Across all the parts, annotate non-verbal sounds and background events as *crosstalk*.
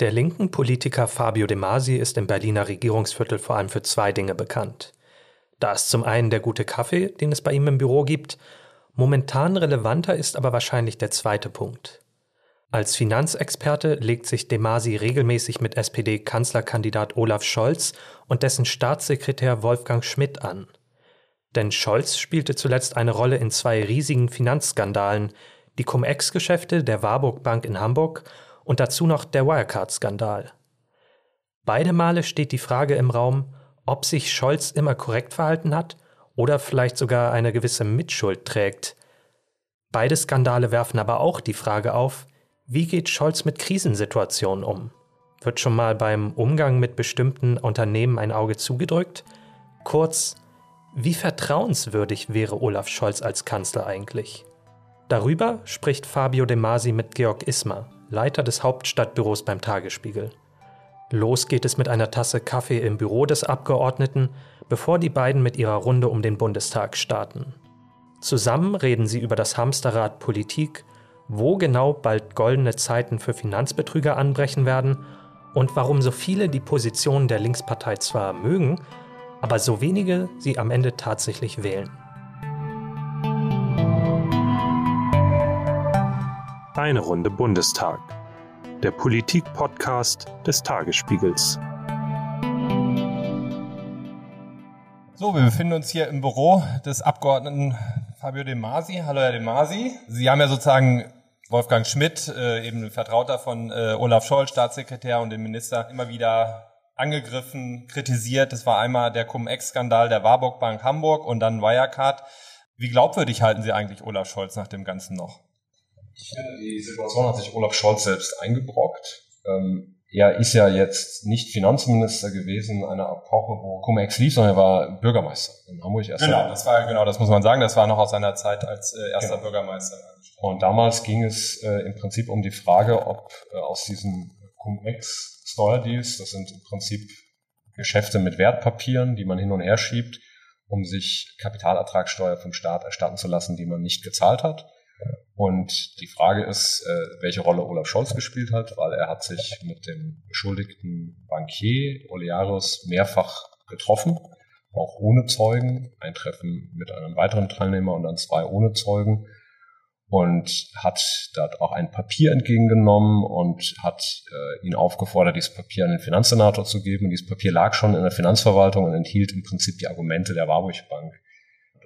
Der linken Politiker Fabio De Masi ist im Berliner Regierungsviertel vor allem für zwei Dinge bekannt. Da ist zum einen der gute Kaffee, den es bei ihm im Büro gibt. Momentan relevanter ist aber wahrscheinlich der zweite Punkt. Als Finanzexperte legt sich De Masi regelmäßig mit SPD-Kanzlerkandidat Olaf Scholz und dessen Staatssekretär Wolfgang Schmidt an. Denn Scholz spielte zuletzt eine Rolle in zwei riesigen Finanzskandalen, die Cum-Ex-Geschäfte der Warburg Bank in Hamburg und dazu noch der Wirecard-Skandal. Beide Male steht die Frage im Raum, ob sich Scholz immer korrekt verhalten hat oder vielleicht sogar eine gewisse Mitschuld trägt. Beide Skandale werfen aber auch die Frage auf, wie geht Scholz mit Krisensituationen um? Wird schon mal beim Umgang mit bestimmten Unternehmen ein Auge zugedrückt? Kurz, wie vertrauenswürdig wäre Olaf Scholz als Kanzler eigentlich? Darüber spricht Fabio De Masi mit Georg Ismar, Leiter des Hauptstadtbüros beim Tagesspiegel. Los geht es mit einer Tasse Kaffee im Büro des Abgeordneten, bevor die beiden mit ihrer Runde um den Bundestag starten. Zusammen reden sie über das Hamsterrad Politik, wo genau bald goldene Zeiten für Finanzbetrüger anbrechen werden und warum so viele die Position der Linkspartei zwar mögen, aber so wenige sie am Ende tatsächlich wählen. Eine Runde Bundestag. Der Politik-Podcast des Tagesspiegels. So, wir befinden uns hier im Büro des Abgeordneten Fabio De Masi. Hallo, Herr De Masi. Sie haben ja sozusagen Wolfgang Schmidt, äh, eben Vertrauter von äh, Olaf Scholz, Staatssekretär und dem Minister, immer wieder angegriffen, kritisiert. Das war einmal der Cum-Ex-Skandal der Warburg Bank Hamburg und dann Wirecard. Wie glaubwürdig halten Sie eigentlich Olaf Scholz nach dem Ganzen noch? Ich finde, die Situation hat sich Olaf Scholz selbst eingebrockt. Ähm, er ist ja jetzt nicht Finanzminister gewesen in einer Epoche, wo Cum-Ex lief, sondern er war Bürgermeister in Hamburg erst. Genau, das war genau, das muss man sagen. Das war noch aus seiner Zeit als äh, erster genau. Bürgermeister. Und damals ging es äh, im Prinzip um die Frage, ob äh, aus diesen Cum-Ex Steuerdeals, das sind im Prinzip Geschäfte mit Wertpapieren, die man hin und her schiebt, um sich Kapitalertragssteuer vom Staat erstatten zu lassen, die man nicht gezahlt hat. Und die Frage ist, äh, welche Rolle Olaf Scholz gespielt hat, weil er hat sich mit dem beschuldigten Bankier Olearos mehrfach getroffen, auch ohne Zeugen, ein Treffen mit einem weiteren Teilnehmer und dann zwei ohne Zeugen und hat dort auch ein Papier entgegengenommen und hat äh, ihn aufgefordert, dieses Papier an den Finanzsenator zu geben. Und dieses Papier lag schon in der Finanzverwaltung und enthielt im Prinzip die Argumente der Warburg Bank.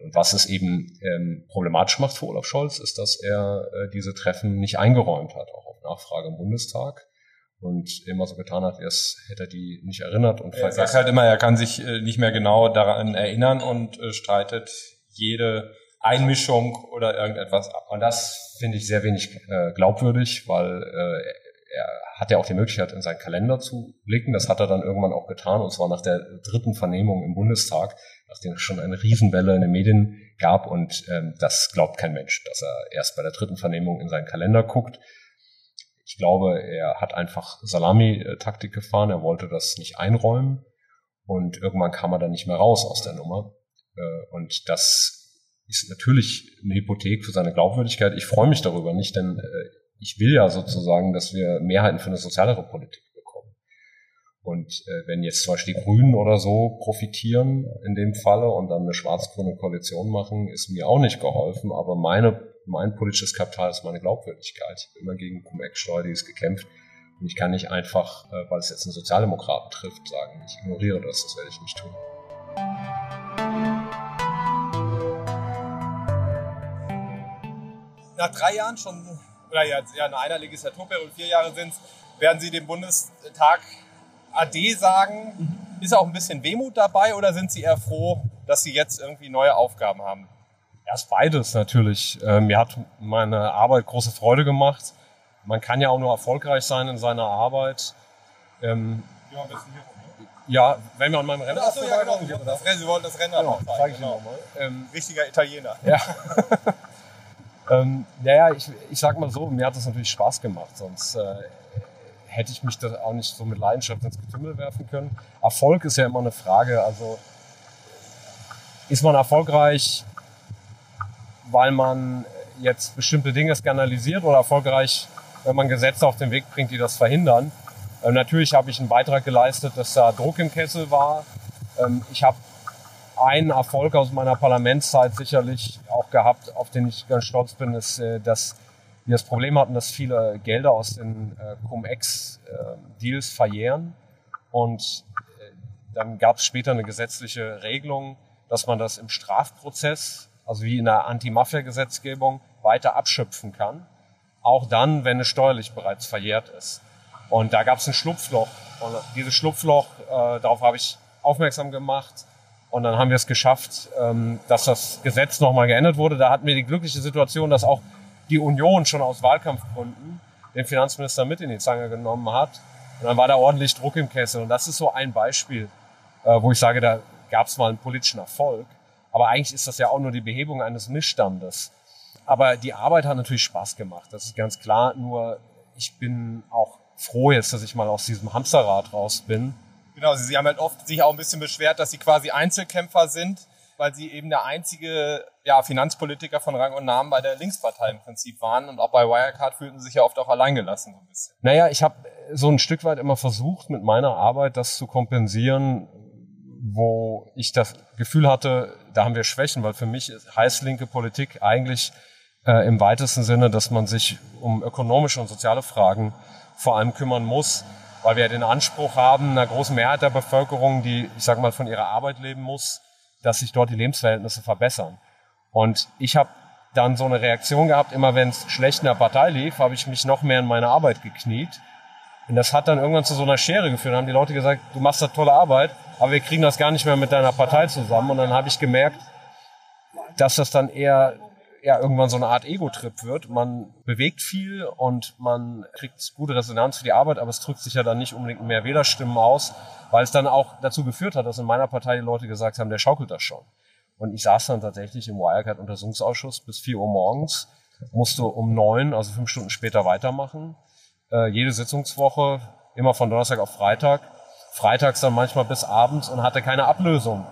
Und was es eben ähm, problematisch macht für Olaf Scholz, ist, dass er äh, diese Treffen nicht eingeräumt hat, auch auf Nachfrage im Bundestag. Und immer so getan hat, als hätte er die nicht erinnert und Er sagt halt immer, er kann sich äh, nicht mehr genau daran erinnern und äh, streitet jede Einmischung oder irgendetwas ab. Und das finde ich sehr wenig äh, glaubwürdig, weil äh, er hat ja auch die Möglichkeit, in seinen Kalender zu blicken. Das hat er dann irgendwann auch getan, und zwar nach der dritten Vernehmung im Bundestag nachdem es schon eine Riesenwelle in den Medien gab und ähm, das glaubt kein Mensch, dass er erst bei der dritten Vernehmung in seinen Kalender guckt. Ich glaube, er hat einfach Salami-Taktik gefahren, er wollte das nicht einräumen und irgendwann kam er dann nicht mehr raus aus der Nummer. Äh, und das ist natürlich eine Hypothek für seine Glaubwürdigkeit. Ich freue mich darüber nicht, denn äh, ich will ja sozusagen, dass wir Mehrheiten für eine sozialere Politik und äh, wenn jetzt zum Beispiel die Grünen oder so profitieren in dem Falle und dann eine schwarz-grüne Koalition machen, ist mir auch nicht geholfen. Aber meine, mein politisches Kapital ist meine Glaubwürdigkeit. Ich habe immer gegen Cum-Ex-Steuer, die ist gekämpft. Und ich kann nicht einfach, äh, weil es jetzt einen Sozialdemokraten trifft, sagen, ich ignoriere das, das werde ich nicht tun. Nach drei Jahren schon, oder ja, in einer Legislaturperiode, vier Jahre sind es, werden Sie den Bundestag Ade sagen. Mhm. Ist auch ein bisschen Wehmut dabei oder sind Sie eher froh, dass Sie jetzt irgendwie neue Aufgaben haben? Erst beides natürlich. Äh, mir hat meine Arbeit große Freude gemacht. Man kann ja auch nur erfolgreich sein in seiner Arbeit. Ähm, ja, ein bisschen hier rum, ne? Ja, wenn wir an meinem Rennrad Achso, ja, genau. Das, Sie wollten das Rennrad genau, zeigen. Genau. mal. Ähm, Richtiger Italiener. Ja. *laughs* ähm, naja, ich, ich sag mal so, mir hat das natürlich Spaß gemacht. Sonst äh, hätte ich mich da auch nicht so mit Leidenschaft ins Getümmel werfen können. Erfolg ist ja immer eine Frage. Also ist man erfolgreich, weil man jetzt bestimmte Dinge skandalisiert oder erfolgreich, wenn man Gesetze auf den Weg bringt, die das verhindern? Äh, natürlich habe ich einen Beitrag geleistet, dass da Druck im Kessel war. Ähm, ich habe einen Erfolg aus meiner Parlamentszeit sicherlich auch gehabt, auf den ich ganz stolz bin, ist, äh, dass wir das Problem hatten, dass viele Gelder aus den äh, Cum-Ex-Deals verjähren. Und dann gab es später eine gesetzliche Regelung, dass man das im Strafprozess, also wie in der Anti-Mafia-Gesetzgebung, weiter abschöpfen kann. Auch dann, wenn es steuerlich bereits verjährt ist. Und da gab es ein Schlupfloch. Und dieses Schlupfloch, äh, darauf habe ich aufmerksam gemacht. Und dann haben wir es geschafft, ähm, dass das Gesetz nochmal geändert wurde. Da hatten wir die glückliche Situation, dass auch die Union schon aus Wahlkampfgründen den Finanzminister mit in die Zange genommen hat. Und dann war da ordentlich Druck im Kessel. Und das ist so ein Beispiel, äh, wo ich sage, da gab es mal einen politischen Erfolg. Aber eigentlich ist das ja auch nur die Behebung eines Missstandes. Aber die Arbeit hat natürlich Spaß gemacht. Das ist ganz klar. Nur ich bin auch froh jetzt, dass ich mal aus diesem Hamsterrad raus bin. Genau, Sie haben halt oft sich auch ein bisschen beschwert, dass Sie quasi Einzelkämpfer sind, weil Sie eben der einzige ja, Finanzpolitiker von Rang und Namen bei der Linkspartei im Prinzip waren. Und auch bei Wirecard fühlten Sie sich ja oft auch alleingelassen so ein bisschen. Naja, ich habe so ein Stück weit immer versucht, mit meiner Arbeit das zu kompensieren, wo ich das Gefühl hatte, da haben wir Schwächen, weil für mich heißt linke Politik eigentlich äh, im weitesten Sinne, dass man sich um ökonomische und soziale Fragen vor allem kümmern muss, weil wir den Anspruch haben, einer großen Mehrheit der Bevölkerung, die, ich sage mal, von ihrer Arbeit leben muss, dass sich dort die Lebensverhältnisse verbessern. Und ich habe dann so eine Reaktion gehabt, immer wenn es schlecht in der Partei lief, habe ich mich noch mehr in meine Arbeit gekniet. Und das hat dann irgendwann zu so einer Schere geführt. Dann haben die Leute gesagt, du machst da tolle Arbeit, aber wir kriegen das gar nicht mehr mit deiner Partei zusammen. Und dann habe ich gemerkt, dass das dann eher ja, irgendwann so eine Art Ego-Trip wird. Man bewegt viel und man kriegt gute Resonanz für die Arbeit, aber es drückt sich ja dann nicht unbedingt mehr Wählerstimmen aus, weil es dann auch dazu geführt hat, dass in meiner Partei die Leute gesagt haben, der schaukelt das schon. Und ich saß dann tatsächlich im Wirecard-Untersuchungsausschuss bis vier Uhr morgens, musste um neun, also fünf Stunden später weitermachen. Äh, jede Sitzungswoche, immer von Donnerstag auf Freitag. Freitags dann manchmal bis abends und hatte keine Ablösung.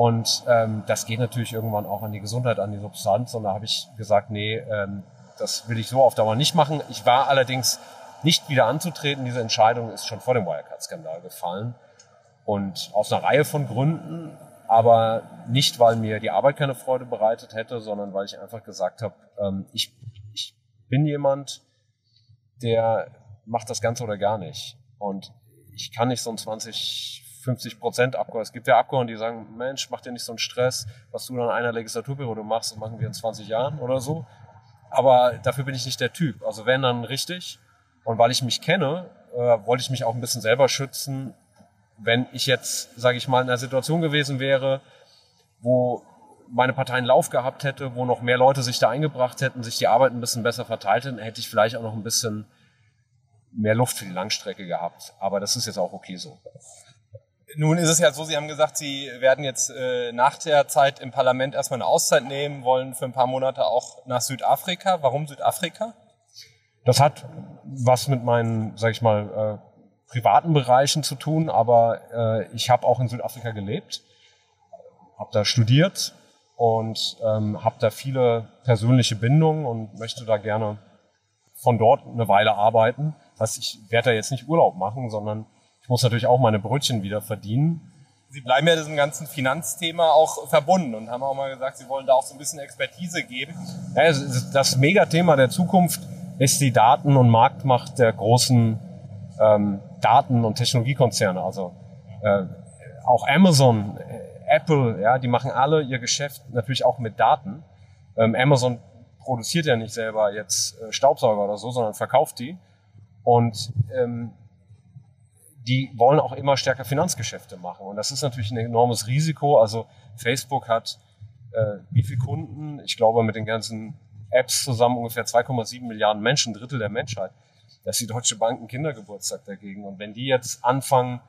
Und ähm, das geht natürlich irgendwann auch an die Gesundheit, an die Substanz. Und da habe ich gesagt, nee, ähm, das will ich so auf Dauer nicht machen. Ich war allerdings nicht wieder anzutreten. Diese Entscheidung ist schon vor dem Wirecard-Skandal gefallen. Und aus einer Reihe von Gründen, aber nicht, weil mir die Arbeit keine Freude bereitet hätte, sondern weil ich einfach gesagt habe, ähm, ich, ich bin jemand, der macht das Ganze oder gar nicht. Und ich kann nicht so ein 20, 50 Prozent Abgeordnete. Es gibt ja Abgeordnete, die sagen, Mensch, mach dir nicht so einen Stress, was du in einer Legislaturperiode machst, machen wir in 20 Jahren oder so. Aber dafür bin ich nicht der Typ. Also wenn dann richtig. Und weil ich mich kenne, äh, wollte ich mich auch ein bisschen selber schützen, wenn ich jetzt, sage ich mal, in einer Situation gewesen wäre, wo meine Partei einen Lauf gehabt hätte, wo noch mehr Leute sich da eingebracht hätten, sich die Arbeit ein bisschen besser verteilt hätten, hätte ich vielleicht auch noch ein bisschen mehr Luft für die Langstrecke gehabt. Aber das ist jetzt auch okay so. Nun ist es ja so, Sie haben gesagt, Sie werden jetzt äh, nach der Zeit im Parlament erstmal eine Auszeit nehmen, wollen für ein paar Monate auch nach Südafrika. Warum Südafrika? Das hat was mit meinen, sag ich mal, äh, privaten Bereichen zu tun, aber äh, ich habe auch in Südafrika gelebt, habe da studiert und ähm, habe da viele persönliche Bindungen und möchte da gerne von dort eine Weile arbeiten. Das ich werde da jetzt nicht Urlaub machen, sondern muss natürlich auch meine Brötchen wieder verdienen. Sie bleiben ja diesem ganzen Finanzthema auch verbunden und haben auch mal gesagt, Sie wollen da auch so ein bisschen Expertise geben. Ja, das Megathema der Zukunft ist die Daten- und Marktmacht der großen ähm, Daten- und Technologiekonzerne. Also äh, auch Amazon, äh, Apple, ja, die machen alle ihr Geschäft natürlich auch mit Daten. Ähm, Amazon produziert ja nicht selber jetzt äh, Staubsauger oder so, sondern verkauft die. Und ähm, die wollen auch immer stärker Finanzgeschäfte machen. Und das ist natürlich ein enormes Risiko. Also Facebook hat äh, wie viele Kunden? Ich glaube, mit den ganzen Apps zusammen ungefähr 2,7 Milliarden Menschen, Drittel der Menschheit. Da ist die Deutsche Bank ein Kindergeburtstag dagegen. Und wenn die jetzt anfangen,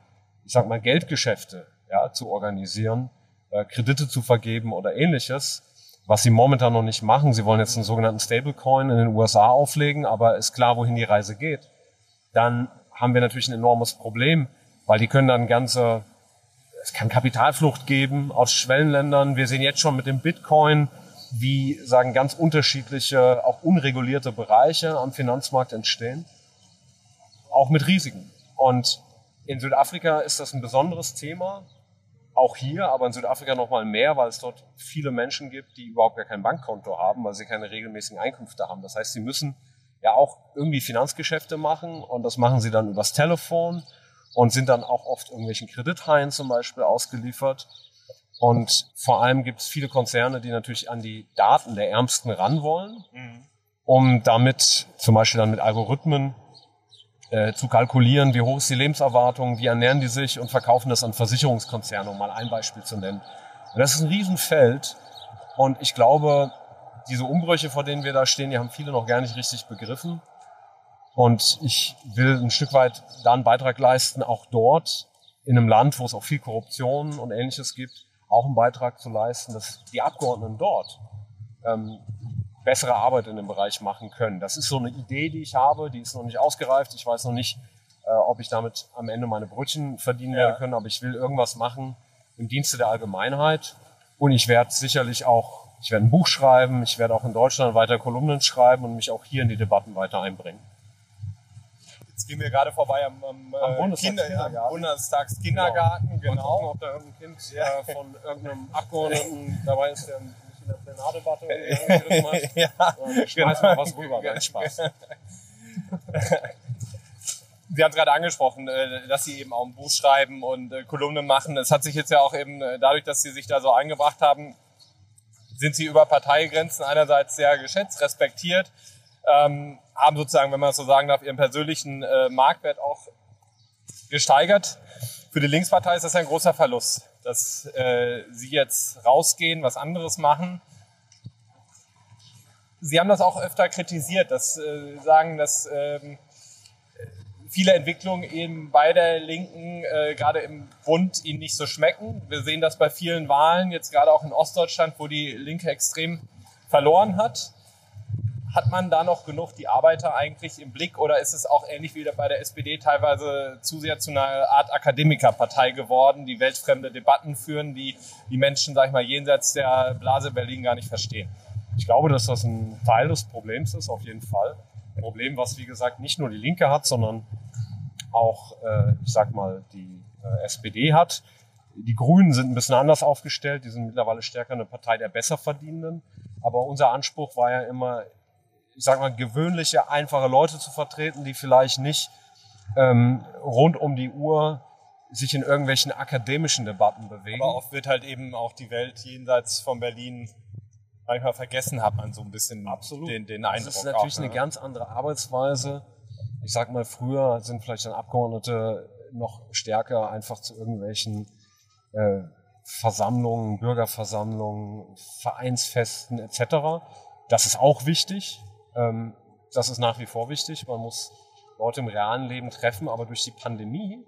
ich sag mal, Geldgeschäfte ja, zu organisieren, äh, Kredite zu vergeben oder ähnliches, was sie momentan noch nicht machen, sie wollen jetzt einen sogenannten Stablecoin in den USA auflegen, aber ist klar, wohin die Reise geht, dann haben wir natürlich ein enormes Problem, weil die können dann ganze, es kann Kapitalflucht geben aus Schwellenländern. Wir sehen jetzt schon mit dem Bitcoin, wie sagen ganz unterschiedliche, auch unregulierte Bereiche am Finanzmarkt entstehen, auch mit Risiken. Und in Südafrika ist das ein besonderes Thema, auch hier, aber in Südafrika noch mal mehr, weil es dort viele Menschen gibt, die überhaupt gar kein Bankkonto haben, weil sie keine regelmäßigen Einkünfte haben. Das heißt, sie müssen ja auch irgendwie Finanzgeschäfte machen und das machen sie dann übers Telefon und sind dann auch oft irgendwelchen Kredithaien zum Beispiel ausgeliefert. Und vor allem gibt es viele Konzerne, die natürlich an die Daten der Ärmsten ran wollen, mhm. um damit zum Beispiel dann mit Algorithmen äh, zu kalkulieren, wie hoch ist die Lebenserwartung, wie ernähren die sich und verkaufen das an Versicherungskonzerne, um mal ein Beispiel zu nennen. Und das ist ein Riesenfeld und ich glaube, diese Umbrüche, vor denen wir da stehen, die haben viele noch gar nicht richtig begriffen. Und ich will ein Stück weit da einen Beitrag leisten, auch dort in einem Land, wo es auch viel Korruption und ähnliches gibt, auch einen Beitrag zu leisten, dass die Abgeordneten dort ähm, bessere Arbeit in dem Bereich machen können. Das ist so eine Idee, die ich habe, die ist noch nicht ausgereift. Ich weiß noch nicht, äh, ob ich damit am Ende meine Brötchen verdienen ja. werde können, aber ich will irgendwas machen im Dienste der Allgemeinheit. Und ich werde sicherlich auch, ich werde ein Buch schreiben, ich werde auch in Deutschland weiter Kolumnen schreiben und mich auch hier in die Debatten weiter einbringen. Jetzt gehen wir gerade vorbei am, am, am, äh, Bundestagskindergarten, Kinder, Bundestagskindergarten genau. genau. Gucken, ob da irgendein Kind äh, von irgendeinem Abgeordneten *laughs* dabei ist, der mich in der Plenardebatte angegriffen hat. *laughs* ja, ich schmeiß genau. mal was rüber, nein, Spaß. *laughs* Sie haben es gerade angesprochen, äh, dass Sie eben auch ein Buch schreiben und äh, Kolumnen machen. Es hat sich jetzt ja auch eben dadurch, dass Sie sich da so eingebracht haben, sind Sie über Parteigrenzen einerseits sehr geschätzt, respektiert ähm, haben sozusagen, wenn man das so sagen darf, ihren persönlichen äh, Marktwert auch gesteigert. Für die Linkspartei ist das ein großer Verlust, dass äh, sie jetzt rausgehen, was anderes machen. Sie haben das auch öfter kritisiert, dass äh, sagen, dass ähm, viele Entwicklungen eben bei der Linken, äh, gerade im Bund, ihnen nicht so schmecken. Wir sehen das bei vielen Wahlen, jetzt gerade auch in Ostdeutschland, wo die Linke extrem verloren hat. Hat man da noch genug die Arbeiter eigentlich im Blick oder ist es auch ähnlich wie bei der SPD teilweise zu sehr zu einer Art Akademikerpartei geworden, die weltfremde Debatten führen, die die Menschen, sag ich mal, jenseits der Blase Berlin gar nicht verstehen? Ich glaube, dass das ein Teil des Problems ist, auf jeden Fall. Problem, was wie gesagt nicht nur die Linke hat, sondern auch, äh, ich sag mal, die äh, SPD hat. Die Grünen sind ein bisschen anders aufgestellt. Die sind mittlerweile stärker eine Partei der Besserverdienenden. Aber unser Anspruch war ja immer, ich sag mal, gewöhnliche, einfache Leute zu vertreten, die vielleicht nicht ähm, rund um die Uhr sich in irgendwelchen akademischen Debatten bewegen. Aber oft wird halt eben auch die Welt jenseits von Berlin manchmal vergessen, hat man so ein bisschen Absolut. Den, den Eindruck. Das ist natürlich auch, eine ne? ganz andere Arbeitsweise. Ich sag mal, früher sind vielleicht dann Abgeordnete noch stärker einfach zu irgendwelchen äh, Versammlungen, Bürgerversammlungen, Vereinsfesten etc. Das ist auch wichtig. Ähm, das ist nach wie vor wichtig. Man muss Leute im realen Leben treffen, aber durch die Pandemie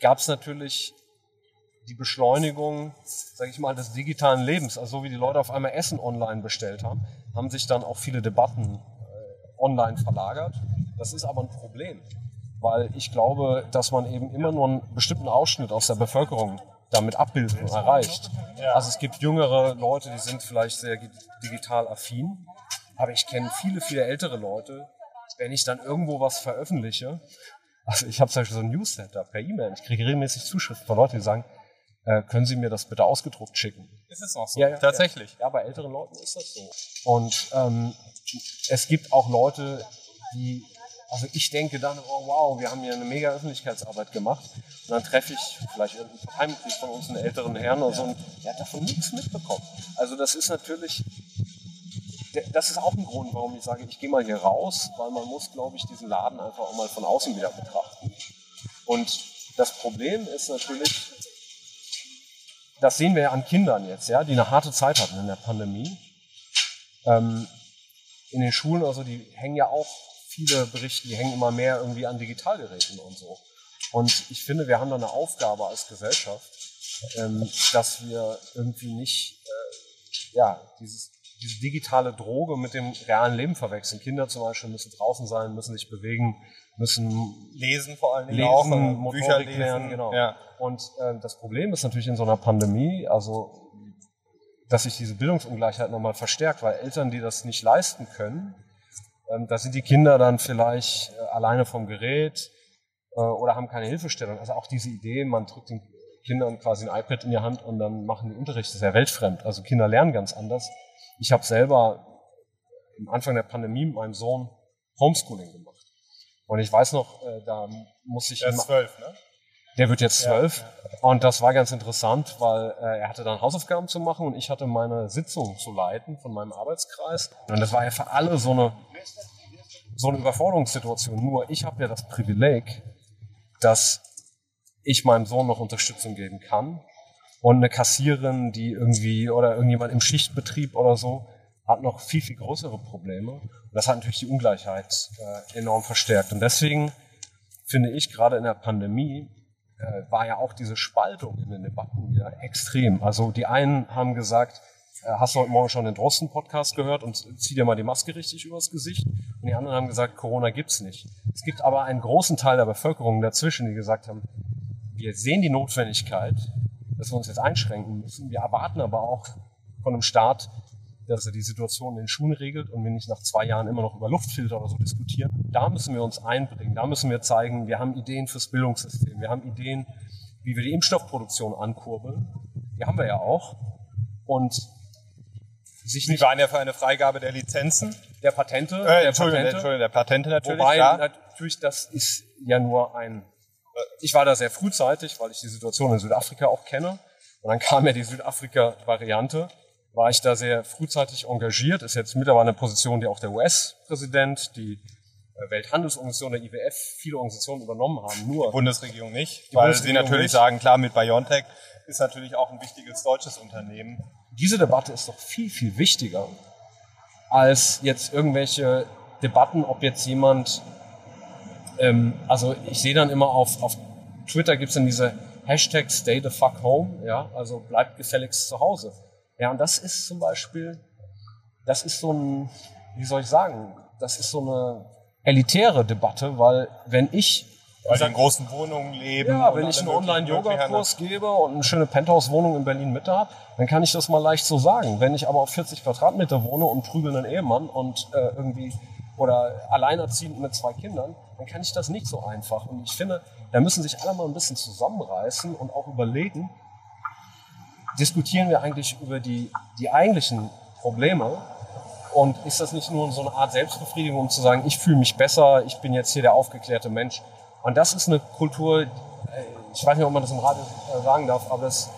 gab es natürlich die Beschleunigung, sage ich mal, des digitalen Lebens. Also so wie die Leute auf einmal Essen online bestellt haben, haben sich dann auch viele Debatten äh, online verlagert. Das ist aber ein Problem, weil ich glaube, dass man eben immer nur einen bestimmten Ausschnitt aus der Bevölkerung damit abbildet und erreicht. Also es gibt jüngere Leute, die sind vielleicht sehr digital affin aber ich kenne viele, viele ältere Leute, wenn ich dann irgendwo was veröffentliche, also ich habe zum Beispiel so ein Newsletter per E-Mail, ich kriege regelmäßig Zuschriften von Leuten, die sagen, äh, können Sie mir das bitte ausgedruckt schicken? Ist es noch so? Ja, ja Tatsächlich? Ja. ja, bei älteren Leuten ist das so. Und ähm, es gibt auch Leute, die, also ich denke dann, oh wow, wir haben hier eine mega Öffentlichkeitsarbeit gemacht. Und dann treffe ich vielleicht irgendein Parteimitglied von uns, einen älteren Herrn oder so, und der hat davon nichts mitbekommen. Also das ist natürlich das ist auch ein Grund, warum ich sage, ich gehe mal hier raus, weil man muss, glaube ich, diesen Laden einfach auch mal von außen wieder betrachten. Und das Problem ist natürlich, das sehen wir ja an Kindern jetzt, ja, die eine harte Zeit hatten in der Pandemie. Ähm, in den Schulen, also die hängen ja auch viele Berichte, die hängen immer mehr irgendwie an Digitalgeräten und so. Und ich finde, wir haben da eine Aufgabe als Gesellschaft, ähm, dass wir irgendwie nicht, äh, ja, dieses diese digitale Droge mit dem realen Leben verwechseln. Kinder zum Beispiel müssen draußen sein, müssen sich bewegen, müssen lesen vor allem lesen, auch, Bücher lesen, lernen, genau. Ja. Und äh, das Problem ist natürlich in so einer Pandemie, also dass sich diese Bildungsungleichheit nochmal verstärkt, weil Eltern, die das nicht leisten können, ähm, da sind die Kinder dann vielleicht äh, alleine vom Gerät, äh, oder haben keine Hilfestellung. Also auch diese Idee, man drückt den Kindern quasi ein iPad in die Hand und dann machen die Unterricht, das ist ja weltfremd. Also Kinder lernen ganz anders. Ich habe selber am Anfang der Pandemie mit meinem Sohn Homeschooling gemacht. Und ich weiß noch, äh, da muss ich... Der ist zwölf, ne? Der wird jetzt zwölf. Ja. Und das war ganz interessant, weil äh, er hatte dann Hausaufgaben zu machen und ich hatte meine Sitzung zu leiten von meinem Arbeitskreis. Und das war ja für alle so eine, so eine Überforderungssituation. Nur ich habe ja das Privileg, dass ich meinem Sohn noch Unterstützung geben kann. Und eine Kassierin, die irgendwie oder irgendjemand im Schichtbetrieb oder so, hat noch viel, viel größere Probleme. Und das hat natürlich die Ungleichheit äh, enorm verstärkt. Und deswegen finde ich gerade in der Pandemie äh, war ja auch diese Spaltung in den Debatten wieder extrem. Also die einen haben gesagt, äh, hast du heute Morgen schon den Drosten-Podcast gehört und zieh dir mal die Maske richtig übers Gesicht. Und die anderen haben gesagt, Corona gibt's nicht. Es gibt aber einen großen Teil der Bevölkerung dazwischen, die gesagt haben, wir sehen die Notwendigkeit, dass wir uns jetzt einschränken müssen. Wir erwarten aber auch von einem Staat, dass er die Situation in den Schuhen regelt und wir nicht nach zwei Jahren immer noch über Luftfilter oder so diskutieren. Da müssen wir uns einbringen. Da müssen wir zeigen, wir haben Ideen fürs Bildungssystem. Wir haben Ideen, wie wir die Impfstoffproduktion ankurbeln. Die haben wir ja auch. Und sich Sie waren ja für eine Freigabe der Lizenzen. Der Patente. Äh, der Entschuldigung, Patente. Entschuldigung, der Patente natürlich. Wobei, ja. natürlich, das ist ja nur ein ich war da sehr frühzeitig, weil ich die Situation in Südafrika auch kenne. Und dann kam ja die Südafrika-Variante. War ich da sehr frühzeitig engagiert. Ist jetzt mittlerweile eine Position, die auch der US-Präsident, die äh, Welthandelsorganisation, der IWF, viele Organisationen übernommen haben. Nur die Bundesregierung nicht, die weil Bundesregierung sie natürlich nicht. sagen, klar, mit BioNTech ist natürlich auch ein wichtiges deutsches Unternehmen. Diese Debatte ist doch viel, viel wichtiger als jetzt irgendwelche Debatten, ob jetzt jemand ähm, also ich sehe dann immer auf, auf Twitter gibt's dann diese Hashtag Stay the fuck home, ja, also bleibt gefälligst zu Hause. Ja, und das ist zum Beispiel, das ist so ein, wie soll ich sagen, das ist so eine elitäre Debatte, weil wenn ich weil sie in großen Wohnungen leben. Ja, wenn ich einen Online-Yoga-Kurs gebe und eine schöne Penthouse-Wohnung in Berlin-Mitte habe, dann kann ich das mal leicht so sagen. Wenn ich aber auf 40 Quadratmeter wohne und prügel einen Ehemann und äh, irgendwie oder alleinerziehend mit zwei Kindern, dann kann ich das nicht so einfach. Und ich finde, da müssen sich alle mal ein bisschen zusammenreißen und auch überlegen, diskutieren wir eigentlich über die, die eigentlichen Probleme und ist das nicht nur so eine Art Selbstbefriedigung, um zu sagen, ich fühle mich besser, ich bin jetzt hier der aufgeklärte Mensch. Und das ist eine Kultur, äh, ich weiß nicht, ob man das im Radio äh, sagen darf, aber das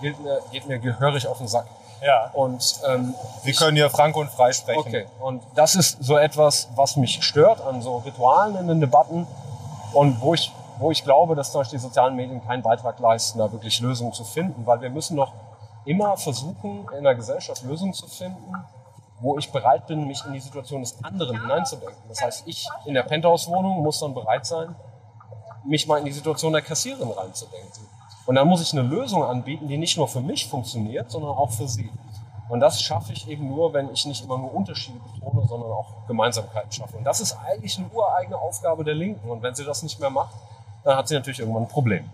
geht mir, geht mir gehörig auf den Sack. Ja. Und ähm, Sie können hier frank und frei sprechen. Okay. Und das ist so etwas, was mich stört an so Ritualen in den Debatten und wo ich, wo ich glaube, dass zum Beispiel die sozialen Medien keinen Beitrag leisten, da wirklich Lösungen zu finden, weil wir müssen noch immer versuchen, in der Gesellschaft Lösungen zu finden, wo ich bereit bin, mich in die Situation des anderen hineinzudenken. Das heißt, ich in der Penthouse-Wohnung muss dann bereit sein, mich mal in die Situation der Kassiererin reinzudenken. Und dann muss ich eine Lösung anbieten, die nicht nur für mich funktioniert, sondern auch für sie. Und das schaffe ich eben nur, wenn ich nicht immer nur Unterschiede betone, sondern auch Gemeinsamkeiten schaffe. Und das ist eigentlich eine ureigene Aufgabe der Linken. Und wenn sie das nicht mehr macht, dann hat sie natürlich irgendwann ein Problem.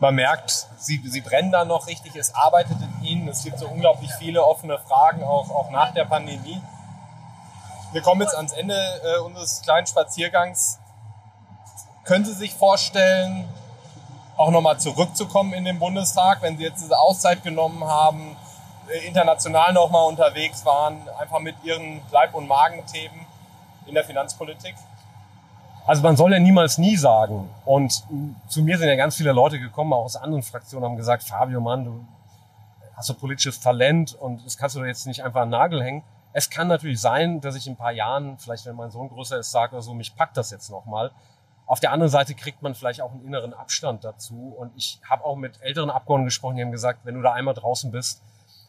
Man merkt, sie, sie brennen da noch richtig, es arbeitet in ihnen, es gibt so unglaublich viele offene Fragen, auch, auch nach der Pandemie. Wir kommen jetzt ans Ende äh, unseres kleinen Spaziergangs. Können Sie sich vorstellen, auch nochmal zurückzukommen in den Bundestag, wenn Sie jetzt diese Auszeit genommen haben, äh, international nochmal unterwegs waren, einfach mit Ihren Leib- und Magenthemen in der Finanzpolitik? Also man soll ja niemals nie sagen. Und zu mir sind ja ganz viele Leute gekommen, auch aus anderen Fraktionen, haben gesagt, Fabio, Mann, du hast so politisches Talent und das kannst du jetzt nicht einfach an den Nagel hängen. Es kann natürlich sein, dass ich in ein paar Jahren, vielleicht wenn mein Sohn größer ist, sage oder so, mich packt das jetzt nochmal. Auf der anderen Seite kriegt man vielleicht auch einen inneren Abstand dazu. Und ich habe auch mit älteren Abgeordneten gesprochen, die haben gesagt, wenn du da einmal draußen bist,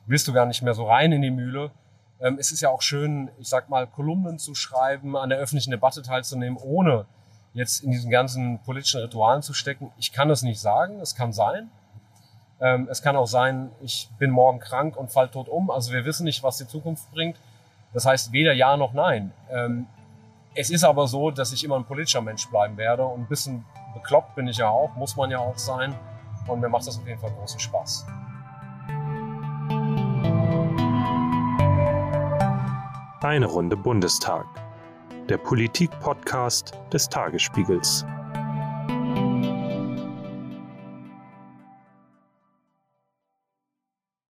willst du gar nicht mehr so rein in die Mühle. Ähm, es ist ja auch schön, ich sag mal, Kolumnen zu schreiben, an der öffentlichen Debatte teilzunehmen, ohne jetzt in diesen ganzen politischen Ritualen zu stecken. Ich kann das nicht sagen, es kann sein. Ähm, es kann auch sein, ich bin morgen krank und fall tot um. Also wir wissen nicht, was die Zukunft bringt. Das heißt weder Ja noch Nein. Es ist aber so, dass ich immer ein politischer Mensch bleiben werde und ein bisschen bekloppt bin ich ja auch, muss man ja auch sein. Und mir macht das auf jeden Fall großen Spaß. Eine Runde Bundestag. Der Politik-Podcast des Tagesspiegels.